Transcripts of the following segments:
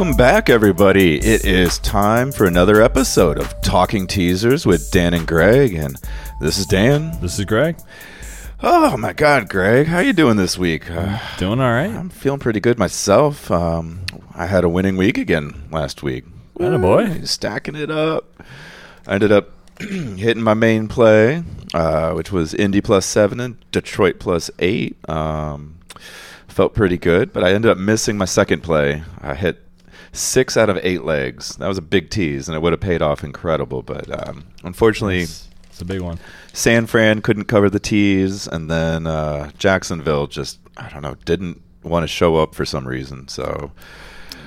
Welcome back, everybody. It is time for another episode of Talking Teasers with Dan and Greg. And this is Dan. This is Greg. Oh my God, Greg, how are you doing this week? Uh, Doing all right. I'm feeling pretty good myself. Um, I had a winning week again last week. Attaboy. boy, Stacking it up. I ended up hitting my main play, uh, which was Indy plus seven and Detroit plus eight. Um, felt pretty good, but I ended up missing my second play. I hit six out of eight legs. That was a big tease, and it would have paid off incredible. But um, unfortunately, It's, it's a big one. San Fran couldn't cover the tees, and then uh, Jacksonville just I don't know didn't want to show up for some reason. So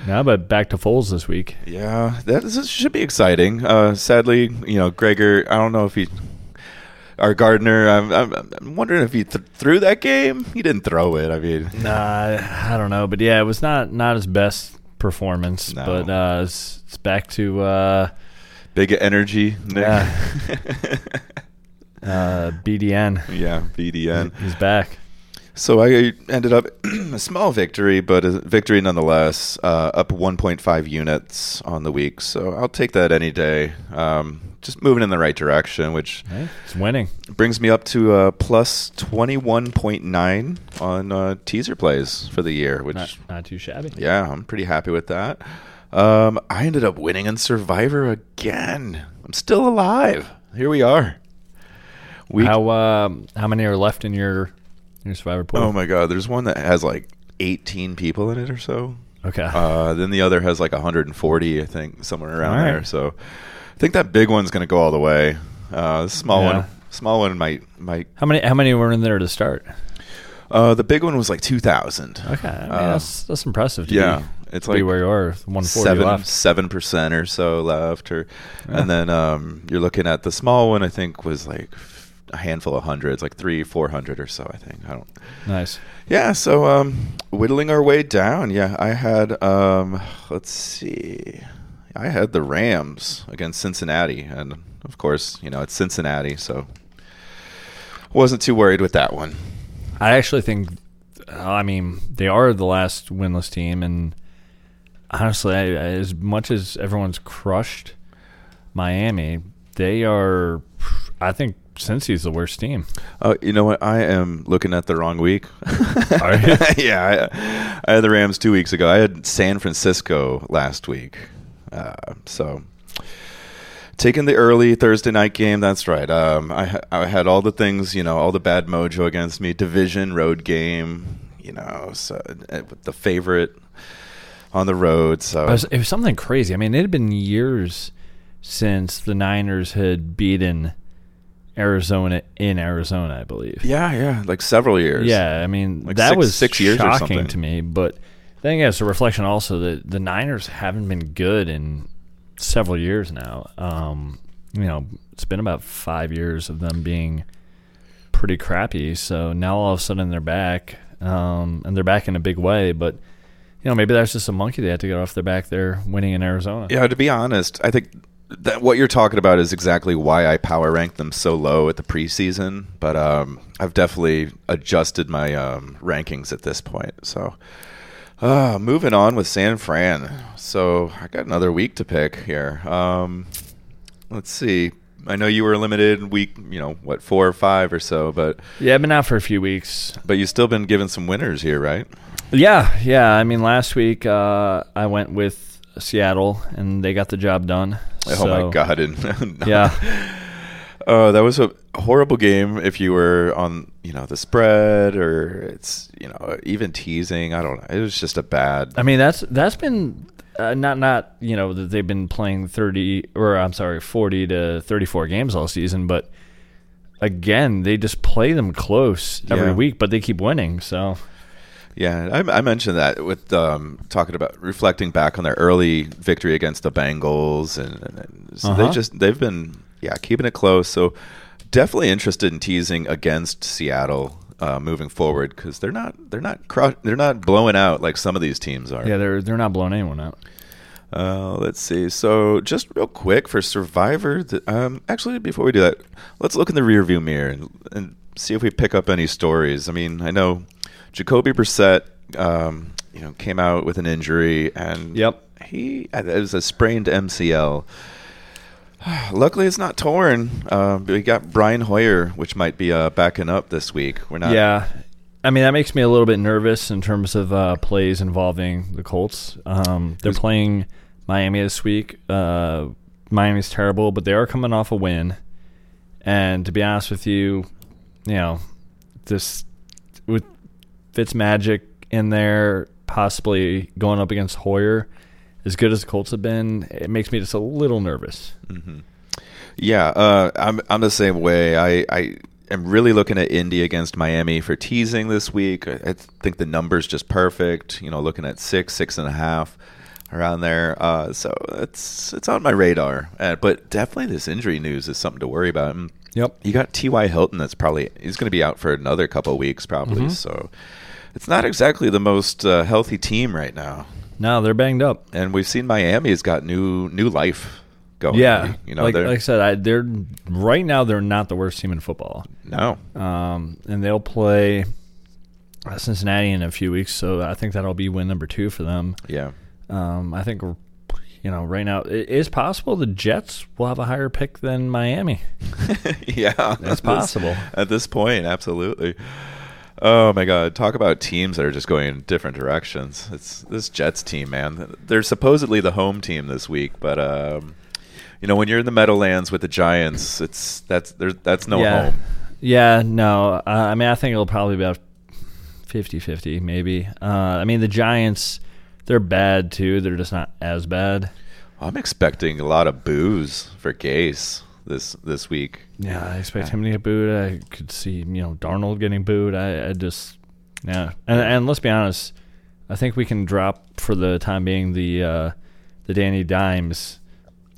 Now, but back to Foles this week. yeah, that is, this should be exciting. Uh, sadly, you know, Gregor, I don't know if he. Our Gardner, I'm, I'm, I'm wondering if he th- threw that game. He didn't throw it. I mean, Nah, I don't know, but yeah, it was not not his best performance. No. But uh, it's, it's back to uh, big energy. Nick. Yeah. uh, BDN. yeah, BDN. He's back. So I ended up a small victory, but a victory nonetheless. Uh, up 1.5 units on the week, so I'll take that any day. Um, just moving in the right direction, which Hey, it's winning. brings me up to uh, plus 21.9 on uh, teaser plays for the year. Which, Not, not too shabby. yeah, I'm pretty happy with that. Um, I ended up winning in Survivor again. I'm still alive. Here we are. Week How um, how many are left in your your survivor pool? Oh my god, there's one that has like 18 people in it or so. okay. Uh, then the other has like 140, I think, somewhere around right. there. So I think that big one's going to go all the way. Uh, the small Yeah. one, small one might might. how many how many were in there to start? Uh, the big one was like 2,000. Okay, I mean, Uh, that's that's impressive. To yeah, be, it's to be like where you are. One forty seven percent or so left, or Yeah. and then um, you're looking at the small one. I think was like a handful of hundreds, like three, four hundred or so. I think I don't. Nice. Yeah, so um, whittling our way down. Yeah, I had um, let's see, I had the Rams against Cincinnati, and of course, you know it's Cincinnati, so wasn't too worried with that one. I actually think, I mean, they are the last winless team, and honestly, I, as much as everyone's crushed Miami, they are. I think Cincy's the worst team. Oh, you know what? I am looking at the wrong week. Yeah, I, I had the Rams two weeks ago. I had San Francisco last week, uh, so. Taking the early Thursday night game, that's right. Um, I, I had all the things, you know, all the bad mojo against me. Division road game, you know, so uh, the favorite on the road. So It was, it was something crazy. I mean, it had been years since the Niners had beaten Arizona in Arizona, I believe. yeah, yeah, like several years. Yeah, I mean Like that six- was six years or shocking something. to me. But I think it's a reflection also that the Niners haven't been good in several years now. Um, you know, it's been about five years of them being pretty crappy. So now all of a sudden they're back, um, and they're back in a big way. But you know, maybe that's just a monkey they had to get off their back. There, winning in Arizona. Yeah, to be honest, I think that what you're talking about is exactly why I power ranked them so low at the preseason. But um, I've definitely adjusted my um, rankings at this point. So, uh, moving on with San Fran. So I got another week to pick here. Um, let's see. I know you were limited week, you know, what four or five or so, but Yeah, I've been out for a few weeks. but you've still been given some winners here, right? Yeah, yeah. I mean, last week uh, I went with Seattle, and they got the job done. Oh So, my god! And Yeah. Oh, that was a horrible game. If you were on, you know, the spread or it's, you know, even teasing. I don't know. It was just a bad. I mean, that's that's been uh, not not you know that they've been playing thirty or I'm sorry, forty to thirty four games all season, but again, they just play them close every Yeah. week, but they keep winning. So Yeah, I, I mentioned that with um, talking about reflecting back on their early victory against the Bengals, and, and, so they Uh-huh. just they've been yeah keeping it close. So definitely interested in teasing against Seattle uh, moving forward because they're not they're not cru- they're not blowing out like some of these teams are. yeah, they're they're not blowing anyone out. Uh, let's see. So, just real quick for Survivor, um, actually, before we do that, let's look in the rearview mirror and, and see if we pick up any stories. I mean, I know Jacoby Brissett um, you know, came out with an injury, and Yep. he it was a sprained MCL. Luckily, it's not torn. Uh, we got Brian Hoyer, which might be uh, backing up this week. We're not. yeah. I mean, that makes me a little bit nervous in terms of uh, plays involving the Colts. Um, they're playing Miami this week. Uh, Miami's terrible, but they are coming off a win. And to be honest with you, you know, this with Fitzmagic in there, possibly going up against Hoyer, as good as the Colts have been, it makes me just a little nervous. hmm Yeah, uh, I'm I'm the same way. I I am really looking at Indy against Miami for teasing this week. I, I think the number's just perfect. You know, looking at six, six and a half, around there. Uh, so it's it's on my radar. Uh, but definitely, this injury news is something to worry about. And Yep. You got T.Y. Hilton. That's probably he's going to be out for another couple of weeks, probably. Mhm. So it's not exactly the most uh, healthy team right now. No, they're banged up. And we've seen Miami's got new new life going. Yeah, you know, like, like I said, I, they're right now they're not the worst team in football, no. um, and they'll play uh, Cincinnati in a few weeks. So I think that'll be win number two for them. Yeah. Um, I think you know right now it is possible the Jets will have a higher pick than Miami. yeah, this- possible. at this point. Absolutely. Oh my God! Talk about teams that are just going in different directions. It's this Jets team, man. They're supposedly the home team this week, but um, you know when you're in the Meadowlands with the Giants, it's that's there's that's no yeah. home. Yeah, no. Uh, I mean, I think it'll probably be about 50-50 maybe. Uh, I mean, the Giants, they're bad too. They're just not as bad. I'm expecting a lot of boos for Gase this this week. Yeah, I expect him to get booed. I could see you know Darnold getting booed. I, I just yeah, and and let's be honest, I think we can drop for the time being the uh, the Danny Dimes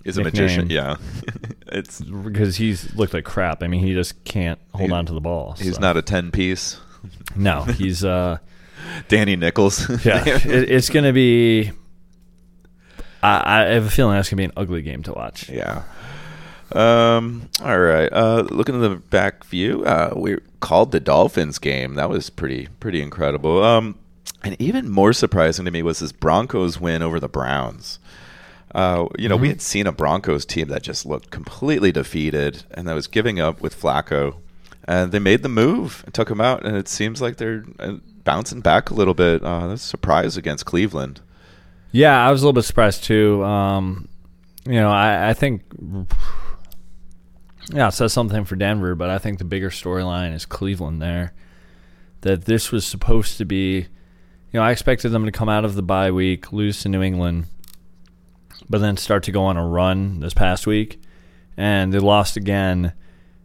Is a magician? Yeah, it's because he's looked like crap. I mean, he just can't hold He- on to the ball. he's so. not a ten piece. No, he's uh Danny Nichols. yeah. it, it's gonna be. I, I have a feeling that's gonna be an ugly game to watch. Yeah. Um. All right. Uh, looking at the back view, uh, we called the Dolphins game. That was pretty pretty incredible. Um, and even more surprising to me was this Broncos win over the Browns. Uh, you know, we Mhm. had seen a Broncos team that just looked completely defeated and that was giving up with Flacco, and they made the move and took him out. And it seems like they're uh, bouncing back a little bit. Uh, that's a surprise against Cleveland. Yeah, I was a little bit surprised too. Um, you know, I, I think yeah, it says something for Denver, but I think the bigger storyline is Cleveland there. That this was supposed to be, you know, I expected them to come out of the bye week, lose to New England, but then start to go on a run this past week, and they lost again.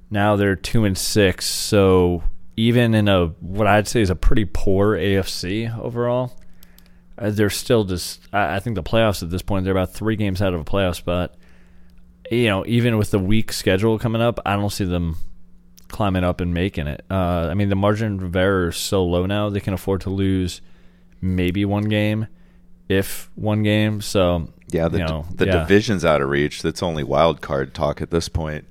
Now they're two and six, so even in a what I'd say is a pretty poor AFC overall, uh, they're still just. I, I think the playoffs at this point they're about three games out of a playoff spot. You know, even with the weak schedule coming up, I don't see them climbing up and making it. Uh, I mean, the margin of error is so low now; they can afford to lose maybe one game, if one game. So Yeah, the, you know, the yeah. division's out of reach. That's only wild card talk at this point.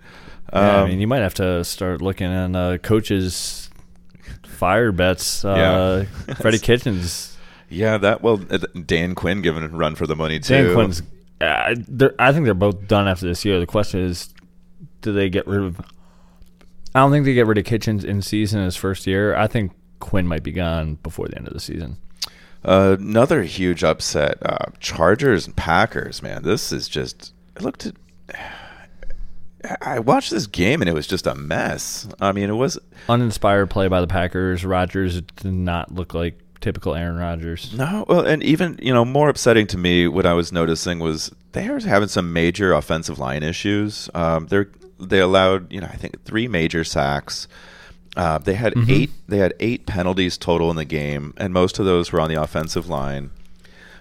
Yeah, I Um, mean, you might have to start looking at uh, coaches' fire bets. Uh, Yeah. Freddie Kitchens, yeah, that well, uh, Dan Quinn giving a run for the money too. Dan Quinn's. They're- I think they're both done after this year. The question is, do they get rid of? I don't think they get rid of Kitchens in season his first year. I think Quinn might be gone before the end of the season. Uh, another huge upset. Uh, Chargers and Packers. Man, this is just. I looked at. I watched this game and it was just a mess. I mean, it was Uninspired play by the Packers. Rodgers did not look like typical Aaron Rodgers. no. Well, and even you know more upsetting to me. What I was noticing was they were having some major offensive line issues. Um, they they allowed you know I think three major sacks. Uh, they had Mhm. eight. They had eight penalties total in the game, and most of those were on the offensive line.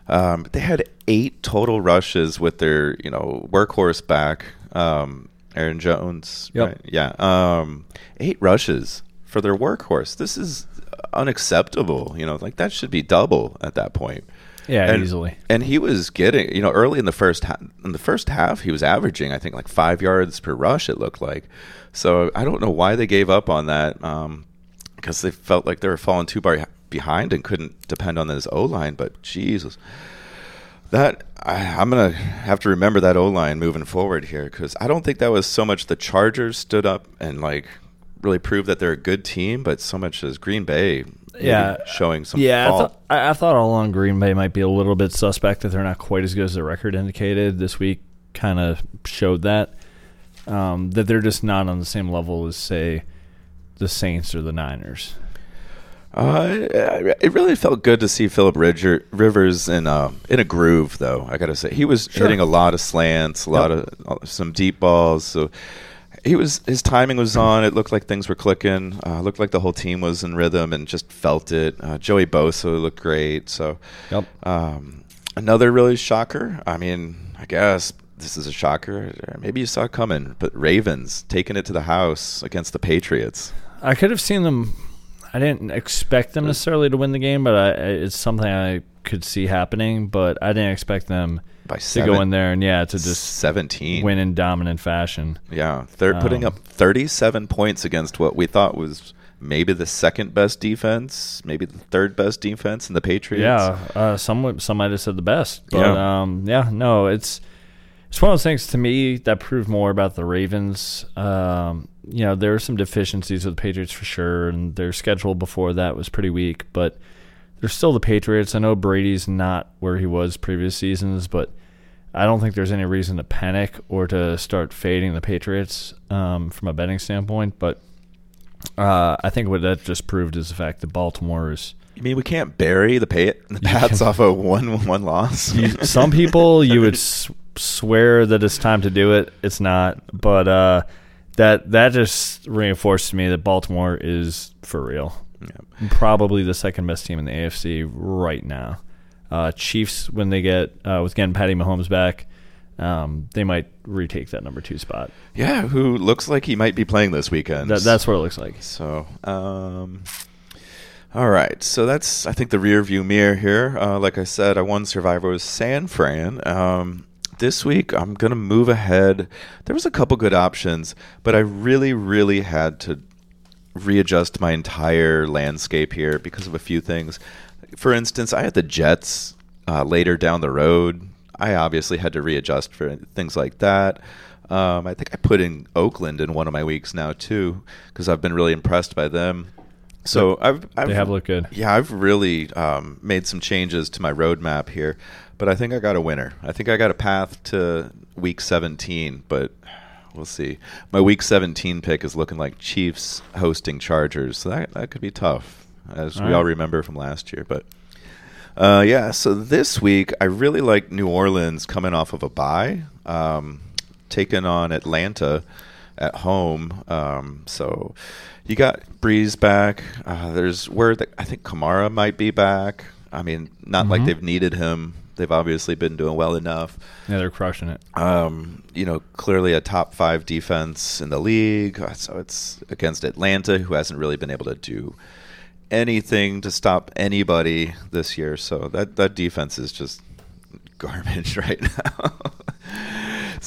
Um, they had eight total rushes with their you know workhorse back, um, Aaron Jones. Yep. Right? Yeah, um, eight rushes for their workhorse. This is unacceptable. You know, like that should be double at that point. Yeah, And- easily. And he was getting, you know, early in the first ha- in the first half, he was averaging, I think, like five yards per rush. It looked like. So I don't know why they gave up on that, um, because they felt like they were falling too far behind and couldn't depend on this O line. But Jesus, that I, I'm gonna have to remember that O line moving forward here because I don't think that was so much the Chargers stood up and like really prove that they're a good team, but so much as Green Bay, Yeah. showing some yeah, I, I, thought all along Green Bay might be a little bit suspect that they're not quite as good as the record indicated. This week kind of showed that um, that they're just not on the same level as say the Saints or the Niners. Uh, it really felt good to see Philip Rivers in uh, in a groove, though. I gotta say, he was Sure. hitting a lot of slants, a lot of uh, some deep balls. So he was his timing was on. It looked like things were clicking. Uh, looked like the whole team was in rhythm and just felt it. Uh, Joey Bosa looked great. So Yep. um, another really shocker. I mean, I guess this is a shocker. Maybe you saw it coming, but Ravens taking it to the house against the Patriots. I could have seen them. I didn't expect them necessarily to win the game, but I, it's something I could see happening. But I didn't expect them By to go in there and yeah, to just 17. win in dominant fashion. Yeah, they're putting Um, up 37 points against what we thought was maybe the second best defense, maybe the third best defense in the Patriots. Yeah, uh, some some might have said the best, but Yeah. um, yeah, no, it's it's one of those things to me that proved more about the Ravens. Um, you know, there were some deficiencies with the Patriots for sure, and their schedule before that was pretty weak, but they're still the Patriots. I know Brady's not where he was previous seasons, but I don't think there's any reason to panic or to start fading the Patriots um, from a betting standpoint. But uh, I think what that just proved is the fact that Baltimore is. I mean, we can't bury the, pay- the Pats off a one one loss. you, some people you would s- swear that it's time to do it. It's not, but uh, that that just reinforced to me that Baltimore is for real. Yeah. Probably the second best team in the AFC right now. Uh, Chiefs when they get uh, with getting Patty Mahomes back, um, they might retake that number two spot. Yeah, who looks like he might be playing this weekend. That, that's what it looks like. So, um, all right. So that's I think the rear view mirror here. Uh, like I said, I won Survivor with San Fran. Um, this week I'm gonna move ahead. There was a couple good options, but I really, really had to readjust my entire landscape here because of a few things. For instance, I had the Jets uh, later down the road. I obviously had to readjust for things like that. Um, I think I put in Oakland in one of my weeks now too because I've been really impressed by them. So I've, I've They have looked good. yeah, I've really um, made some changes to my roadmap here, but I think I got a winner. I think I got a path to week 17, but we'll see. My week 17 pick is looking like Chiefs hosting Chargers, so that that could be tough, as All we all remember from last year. But uh, yeah, so this week I really like New Orleans coming off of a bye, um, taking on Atlanta at home. Um, so you got Brees back. Uh, there's word that I think Kamara might be back. I mean, not like Mhm. they've needed him. They've obviously been doing well enough. Yeah, they're crushing it. Um, you know, clearly a top five defense in the league. Uh, So it's against Atlanta, who hasn't really been able to do anything to stop anybody this year. So that that defense is just garbage right now.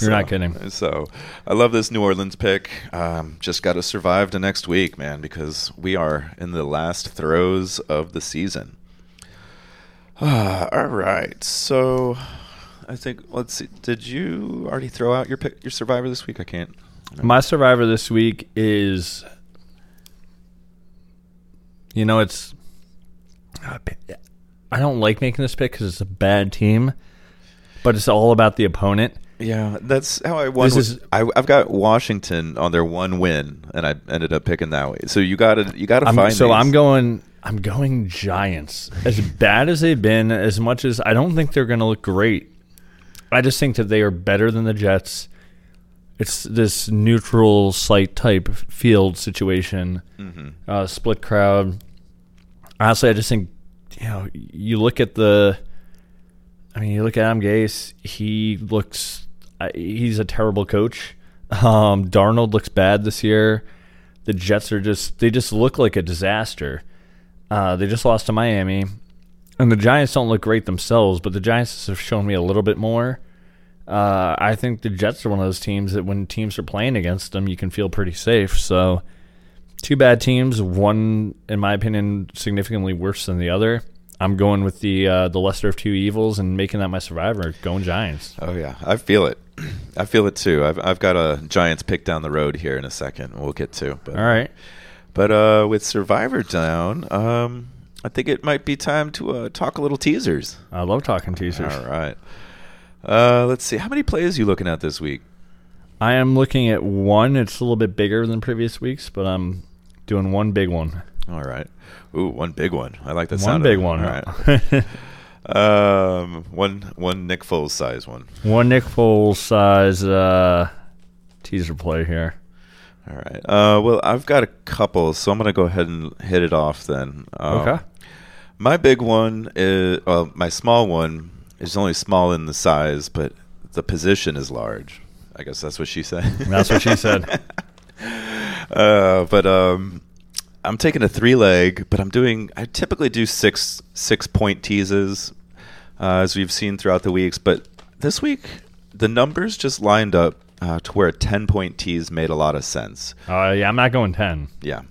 You're not kidding. So I love this New Orleans pick. Um, just got to survive the next week, man, because we are in the last throes of the season. Ah, all right. So I think let's see. Did you already throw out your pick, your survivor this week? I can't. My survivor this week is, you know, it's. I don't like making this pick because it's a bad team, but it's all about the opponent. Yeah, that's how I won. This is- I, I've got Washington on their one win, and I ended up picking that way. So you got to you got to find. so these. I'm going. I'm going Giants. As bad as they've been, as much as I don't think they're going to look great, I just think that they are better than the Jets. It's this neutral site type field situation, Mhm. uh, split crowd. Honestly, I just think you know you look at the. I mean, you look at Adam Gase. He looks. uh, He's a terrible coach. Um, Darnold looks bad this year. The Jets are just. They just look like a disaster. Uh, they just lost to Miami, and the Giants don't look great themselves. But the Giants have shown me a little bit more. Uh, I think the Jets are one of those teams that when teams are playing against them, you can feel pretty safe. So two bad teams. One, in my opinion, significantly worse than the other. I'm going with the uh, the lesser of two evils and making that my survivor. Going Giants. Oh yeah, I feel it. I feel it too. I've I've got a Giants pick down the road here in a second. We'll get to. But, All right. But uh, with Survivor down, um, I think it might be time to uh, talk a little teasers. I love talking teasers. All right. Uh, let's see. How many plays are you looking at this week? I am looking at one. It's a little bit bigger than previous weeks, but I'm doing one big one. All right. Ooh, one big one. I like One sound. big of it. one. All right. um, one one Nick Foles size one. one Nick Foles size uh, teaser play here. All right. Uh, well, I've got a couple, so I'm going to go ahead and hit it off then. Um, Okay. My big one is, well, my small one is only small in the size, but the position is large. I guess that's what she said. That's what she said. uh, but um, I'm taking a three leg, but I'm doing. I typically do six six point teases, uh, as we've seen throughout the weeks. But this week, the numbers just lined up uh, to where a ten point tease made a lot of sense. Uh, yeah, I'm not going ten. Yeah.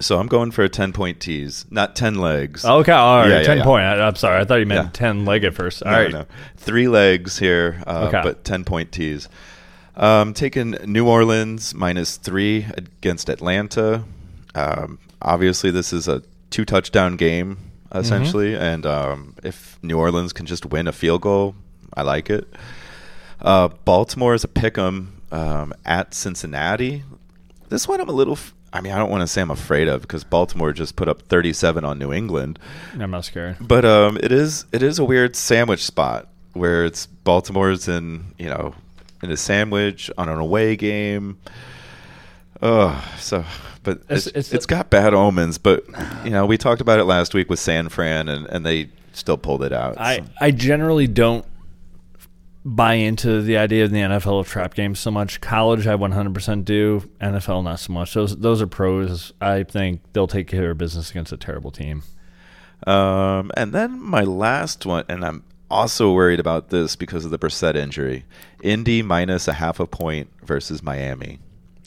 So I'm going for a ten point tease, not ten legs. Okay, all right, Yeah, yeah, ten yeah. point. I, I'm sorry, I thought you meant Yeah. ten leg at first. All No, right, no. Three legs here, uh, Okay. but 10 point tees. Um, taking New Orleans minus three against Atlanta. Um, obviously, this is a two touchdown game, essentially. And um, if New Orleans can just win a field goal, I like it. Uh, Baltimore is a pick 'em um, at Cincinnati. This one I'm a little. F- I mean, I don't want to say I'm afraid of because Baltimore just put up 37 on New England. I'm not scared. But um, it is it is a weird sandwich spot where it's Baltimore's in you know in a sandwich on an away game. Oh, so but It's- it's, it's it's got bad omens. But you know we talked about it last week with San Fran, and, and they still pulled it out. I so. I generally don't buy into the idea of the NFL of trap games so much. College, I 100% do. NFL, not so much. Those those are pros. I think they'll take care of business against a terrible team. Um, and then my last one, and I'm also worried about this because of the Brissett injury. Indy minus a half a point versus Miami.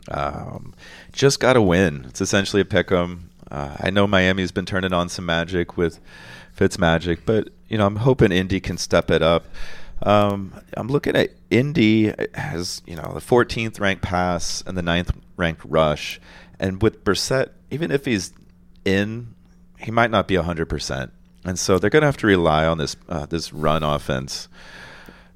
Um, just got to win. It's essentially a pick 'em. Uh, I know Miami's been turning on some magic with Fitz magic, but you know I'm hoping Indy can step it up. Um, I'm looking at Indy has you know the 14th ranked pass and the 9th ranked rush, and with Brissett, even if he's in, he might not be 100 percent, and so they're going to have to rely on this uh, this run offense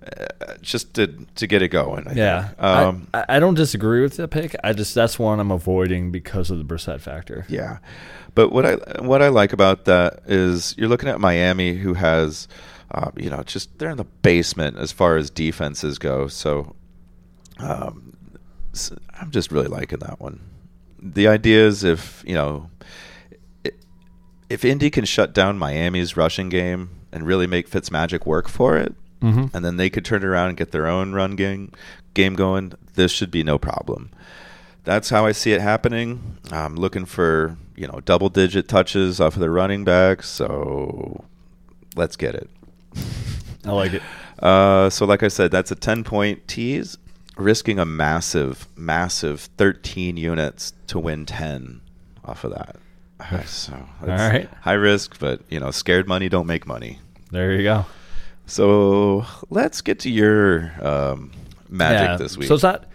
uh, just to to get it going. I Yeah, think. Um, I, I don't disagree with the pick. I just that's one I'm avoiding because of the Brissett factor. Yeah, but what I what I like about that is you're looking at Miami, who has, uh, you know, just they're in the basement as far as defenses go. So, um, I'm just really liking that one. The idea is if you know, if Indy can shut down Miami's rushing game and really make Fitzmagic work for it, Mhm. and then they could turn around and get their own run game game going, this should be no problem that's how I see it happening. I'm looking for you know double digit touches off of the running backs. So let's get it. I like it. Uh, so like I said, that's a 10 point tease, risking a massive, massive 13 units to win 10 off of that. So it's right. high risk, but you know, scared money don't make money. There you go. So let's get to your um, magic Yeah, this week. So it's not.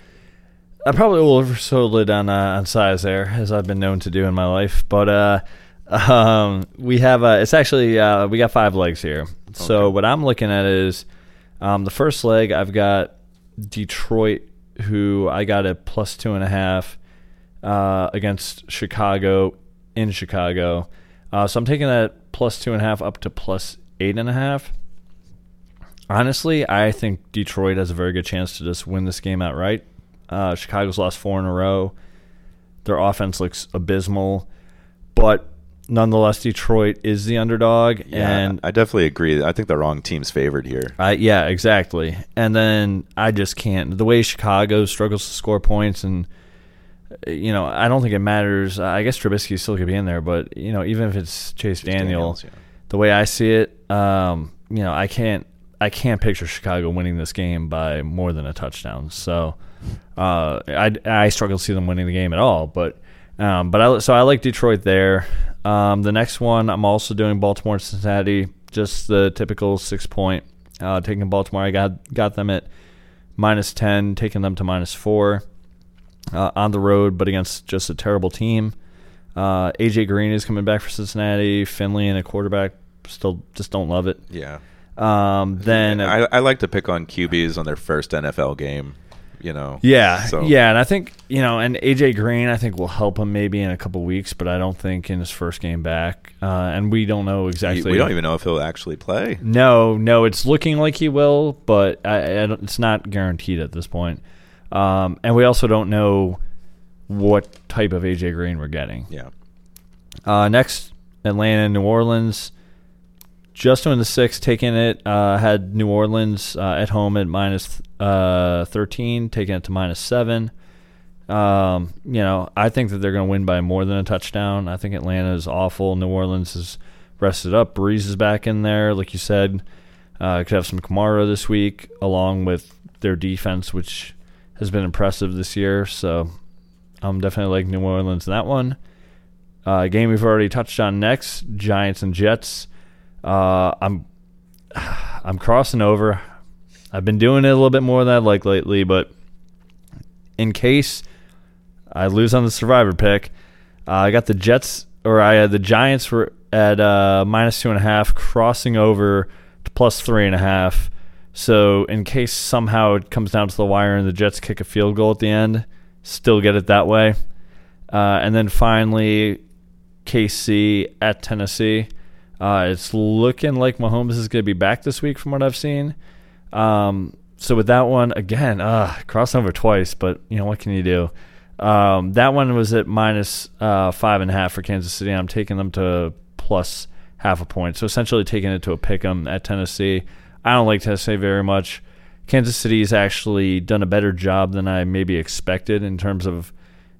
I probably will oversold it on uh, on size there, as I've been known to do in my life. But uh, um, we have uh, it's actually uh, we got five legs here. So Okay. what I'm looking at is um, the first leg. I've got Detroit, who I got a plus two and a half uh, against Chicago in Chicago. Uh, so I'm taking that plus two and a half up to plus eight and a half. Honestly, I think Detroit has a very good chance to just win this game outright. Uh, Chicago's lost four in a row. Their offense looks abysmal, but nonetheless, Detroit is the underdog, yeah, and I definitely agree. I think the wrong team's favored here. I yeah, exactly. And then I just can't. The way Chicago struggles to score points, and you know, I don't think it matters. I guess Trubisky still could be in there, but you know, even if it's Chase, Daniel, Daniels, yeah. the way I see it, um, you know, I can't. I can't picture Chicago winning this game by more than a touchdown. So uh, I, I struggle to see them winning the game at all. But Um, but I so I like Detroit there. Um, the next one I'm also doing Baltimore and Cincinnati, just the typical six point. Uh, taking Baltimore, I got got them at minus ten, taking them to minus four uh, on the road, but against just a terrible team. Uh, AJ Green is coming back for Cincinnati. Finley and a quarterback still just don't love it. Yeah. Um, then I, I like to pick on QBs on their first NFL game. You know. Yeah, So- yeah, and I think you know, and AJ Green, I think will help him maybe in a couple weeks, but I don't think in his first game back, uh, and we don't know exactly. We don't even know if he'll actually play. No, no, it's looking like he will, but I, I don't, it's not guaranteed at this point. Um, and we also don't know what type of AJ Green we're getting. Yeah. Uh, next, Atlanta, New Orleans. Just doing the six, taking it. Uh, had New Orleans uh, at home at minus uh, 13, taking it to minus seven. Um, you know, I think that they're going to win by more than a touchdown. I think Atlanta is awful. New Orleans is rested up. Brees is back in there, like you said. Uh, could have some Kamara this week, along with their defense, which has been impressive this year. So I'm definitely like New Orleans in that one. Uh, game we've already touched on next, Giants and Jets. Uh, I'm I'm crossing over. I've been doing it a little bit more than I like lately, but in case I lose on the survivor pick, uh, I got the Jets or I had the Giants were at uh, minus two and a half, crossing over to plus three and a half. So in case somehow it comes down to the wire and the Jets kick a field goal at the end, still get it that way. Uh, and then finally, KC at Tennessee. Uh, it's looking like Mahomes is going to be back this week, from what I've seen. Um, so with that one, again, uh, twice, but you know what can you do? Um, that one was at minus uh, five and a half for Kansas City. I'm taking them to plus half a point, so essentially taking it to a pick 'em at Tennessee. I don't like Tennessee very much. Kansas City's actually done a better job than I maybe expected in terms of,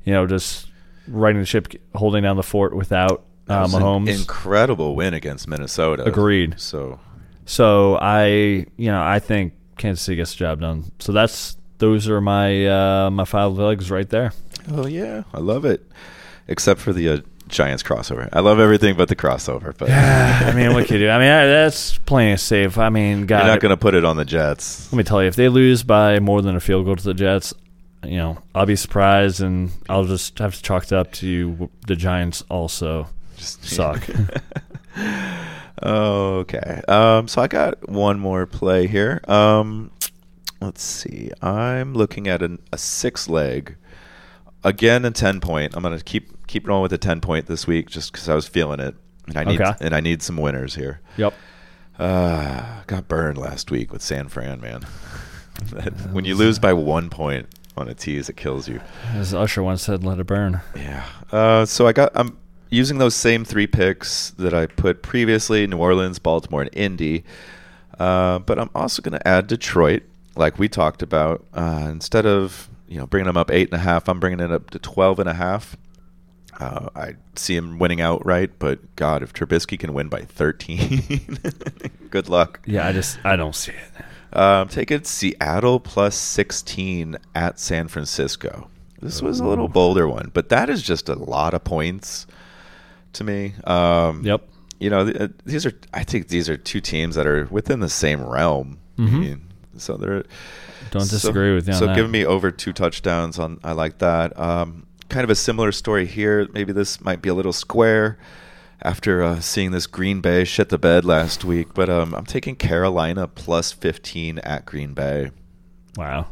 you know, just riding the ship, holding down the fort without uh, Mahomes. incredible win against Minnesota. Agreed. So So I, you know, I think Kansas City gets the job done. So that's those are my uh, my five legs right there. Oh yeah, I love it. Except for the uh, Giants crossover. I love everything but the crossover. But yeah, I mean, what can you do? I mean, I- that's playing it safe. I mean, God, you're not going to put it on the Jets. let me tell you, if they lose by more than a field goal to the Jets, you know, I'll be surprised, and I'll just have to chalk it up to the Giants also Just suck. okay. Um, so I got one more play here. Um, let's see. I'm looking at an, a six leg. Again, a ten point. I'm gonna keep keep rolling with a ten point this week, just because I was feeling it, and I need Okay. and I need some winners here. yep. Uh, got burned last week with San Fran, man. That- when you lose by one point on a tease, it kills you. As Usher once said, "Let it burn." Yeah. Uh, so I got. I'm using those same three picks that I put previously: New Orleans, Baltimore, and Indy. Uh, but I'm also going to add Detroit, like we talked about. Uh, instead of you know bringing them up eight and a half, I'm bringing it up to twelve and a half. Uh, I see him winning outright, but God, if Trubisky can win by 13, good luck. Yeah, I just I don't see it. Um, take it Seattle plus 16 at San Francisco. This was a little bolder one, but that is just a lot of points to me. Um, Yep. You know, uh, these are, I think these are two teams that are within the same realm. I Mhm. mean, so they're. Don't so- disagree with you So that. giving me over two touchdowns on, I like that. Um, kind of a similar story here. Maybe this might be a little square after uh, seeing this Green Bay shit the bed last week, but um, I'm taking Carolina plus 15 at Green Bay. Wow.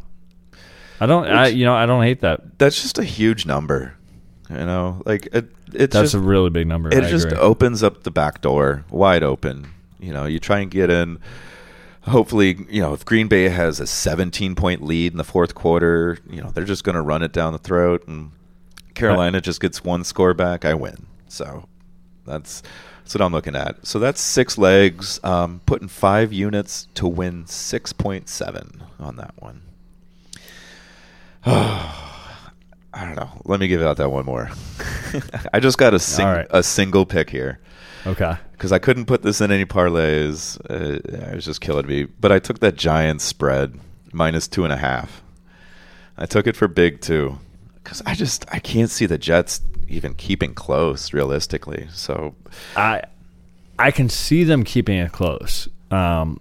I don't. I you know I don't hate that. That's just a huge number. You know, like it, it's That's just, a really big number. it I just agree. opens up the back door wide open. You know, you try and get in. Hopefully, you know, if Green Bay has a 17 point lead in the fourth quarter, you know, they're just going to run it down the throat and Carolina just gets one score back, I win. So that's that's what I'm looking at. So that's six legs, um, putting five units to win 6.7 on that one. I don't know. Let me give out that one more. I just got a sing- right. a single pick here Okay. because I couldn't put this in any parlays. Uh, it was just killing me. But I took that Giants spread minus two and a half. I took it for big two, because I just I can't see the Jets even keeping close realistically. So, I I can see them keeping it close. Um,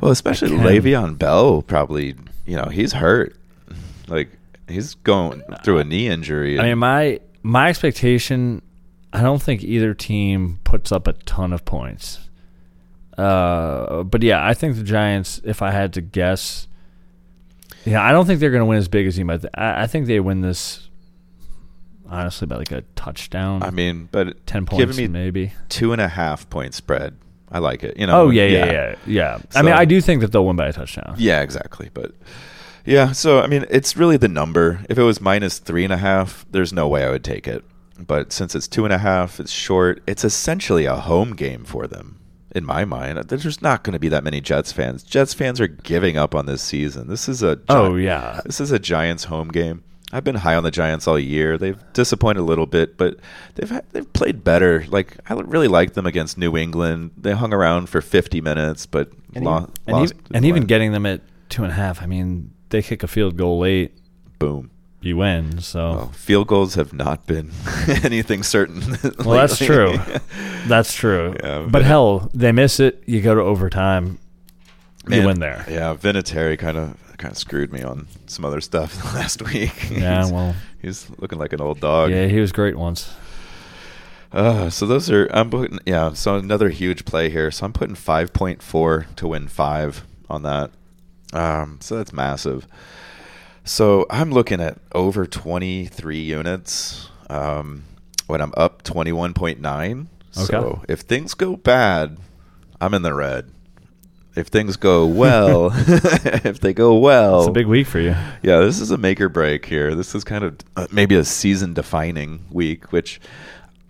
well, especially. Le'Veon Bell, probably you know he's hurt, like he's going through a knee injury. I mean, my my expectation, I don't think either team puts up a ton of points. Uh, but yeah, I think the Giants. If I had to guess, yeah, I don't think they're going to win as big as you might. Th- I, I think they win this honestly by like a touchdown. I mean, but ten points me maybe. two and a half point spread. I like it. You know. Oh yeah, yeah, yeah, yeah. I mean, I do think that they'll win by a touchdown. Yeah, exactly. But yeah, so I mean, it's really the number. If it was minus three and a half, there's no way I would take it. But since it's two and a half, it's short. It's essentially a home game for them, in my mind. There's just not going to be that many Jets fans. Jets fans are giving up on this season. This is a Oh yeah, this is a Giants home game. I've been high on the Giants all year. They've disappointed a little bit, but they've had, they've played better. Like I really liked them against New England. They hung around for 50 minutes, but and, lo- even, and, lost. even, and even getting them at two and a half. I mean, they kick a field goal late, boom. you win. So Well, field goals have not been anything certain. Well, that's true. That's true. Yeah, but but- hell, they miss it. You go to overtime. Man, you win there. Yeah, Vinatieri kind of kind of screwed me on some other stuff last week. Yeah, he's, well, he's looking like an old dog. yeah, he was great once. Uh, so those are I'm putting yeah. So another huge play here. So I'm putting five point four to win five on that. Um, so that's massive. So I'm looking at over 23 units. Um, when I'm up 21.9. So if things go bad, I'm in the red. If things go well, if they go well, It's a big week for you. yeah, this is a make or break here. This is kind of uh, maybe a season defining week, which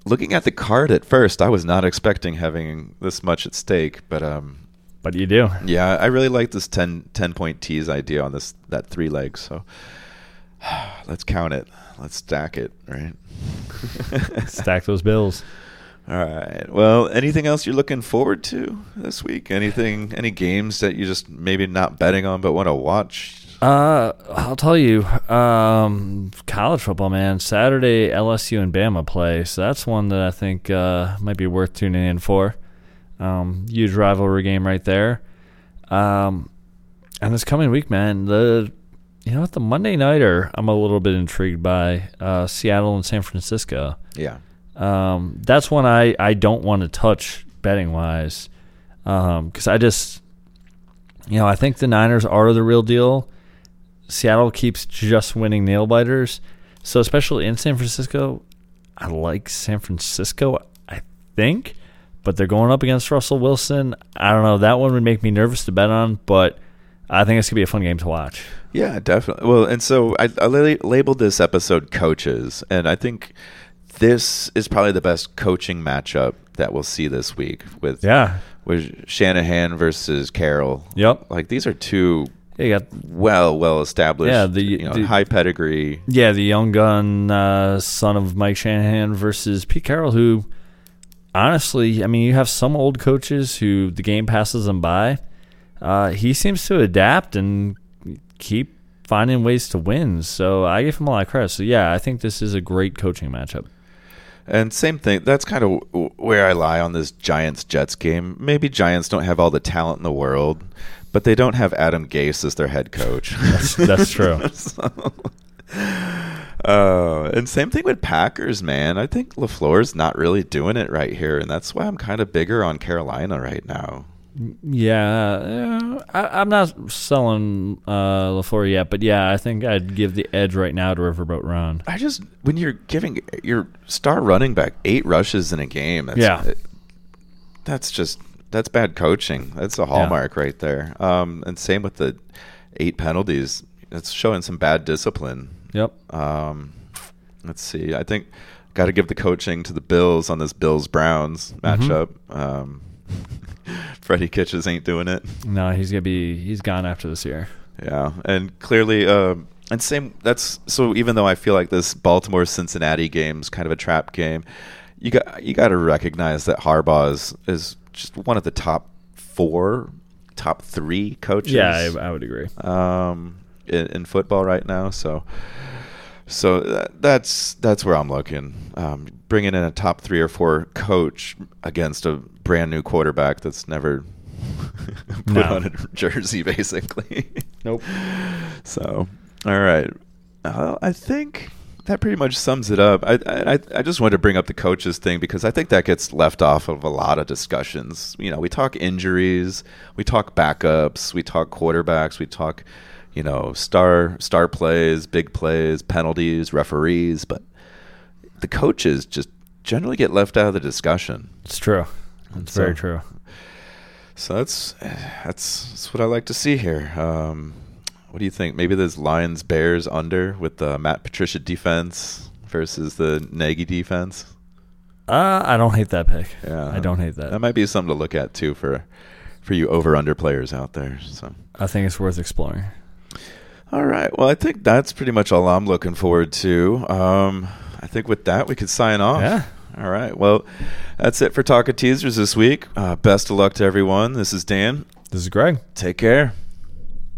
looking at the card at first, I was not expecting having this much at stake, but um But you do. yeah, I really like this 10, 10 point tease idea on this that three legs. So let's count it. Let's stack it, right? Stack those bills. All right. Well, anything else you're looking forward to this week? Anything any games that you just maybe not betting on but want to watch? Uh, I'll tell you, um, college football, man. Saturday, LSU and Bama play, so that's one that I think uh, might be worth tuning in for. Um, huge rivalry game right there. Um, and this coming week, man, the you know what the Monday nighter, I'm a little bit intrigued by uh, Seattle and San Francisco. Yeah. Um, that's one I, I don't want to touch betting wise because I just, you know, I think the Niners are the real deal. Seattle keeps just winning nail biters. So, especially in San Francisco, I like San Francisco, I think, but they're going up against Russell Wilson. I don't know. That one would make me nervous to bet on, but I think it's going to be a fun game to watch. Yeah, definitely. Well, and so I, I labeled this episode coaches, and I think this is probably the best coaching matchup that we'll see this week with Yeah. with Shanahan versus Carroll. Yep. Like these are two You got well well established, Yeah, the- you know, the- high pedigree. Yeah, the young gun uh, son of Mike Shanahan versus Pete Carroll, who honestly, I mean, you have some old coaches who the game passes them by. Uh, he seems to adapt and keep finding ways to win. So I give him a lot of credit. So yeah, I think this is a great coaching matchup. And same thing. That's kind of where I lie on this Giants Jets game. Maybe Giants don't have all the talent in the world, but they don't have Adam Gase as their head coach. That's, that's true. So- uh, and same thing with Packers, man. I think LaFleur's not really doing it right here, and that's why I'm kind of bigger on Carolina right now. Yeah, I, I'm not selling uh, LaFleur yet, but yeah, I think I'd give the edge right now to Riverboat Ron. I just when you're giving your star running back eight rushes in a game, that's, Yeah. that's just that's bad coaching. That's a hallmark right there. Um, and same with the eight penalties. It's showing some bad discipline. Yep. Um, let's see. I think got to give the coaching to the Bills on this Bills Browns matchup. Um, Freddie Kitchens ain't doing it. No, he's gonna be he's gone after this year. Yeah, and clearly, uh, and same. That's so. Even though I feel like this Baltimore Cincinnati game is kind of a trap game, you got you got to recognize that Harbaugh is, is just one of the top four, top three coaches. Yeah, I, I would agree. um, in, in football right now. So, So that, that's that's where I'm looking. Um, bringing in a top three or four coach against a brand new quarterback that's never put No. on a jersey, basically. Nope. So, all right. Uh, I think that pretty much sums it up. I, I I just wanted to bring up the coaches thing because I think that gets left off of a lot of discussions. You know, we talk injuries, we talk backups, we talk quarterbacks, we talk, you know, star star plays, big plays, penalties, referees, but the coaches just generally get left out of the discussion. It's true. It's So- very true. So that's that's that's what I like to see here. Um, what do you think? Maybe there's Lions Bears under with the Matt Patricia defense versus the Nagy defense. Uh, I don't hate that pick. Yeah, I don't hate that. That might be something to look at too for for you over under players out there. So. I think it's worth exploring. All right. Well, I think that's pretty much all I'm looking forward to. Um, I think with that we could sign off. Yeah. All right. Well, that's it for Talking Teasers this week. Uh, best of luck to everyone. This is Dan. This is Greg. Take care.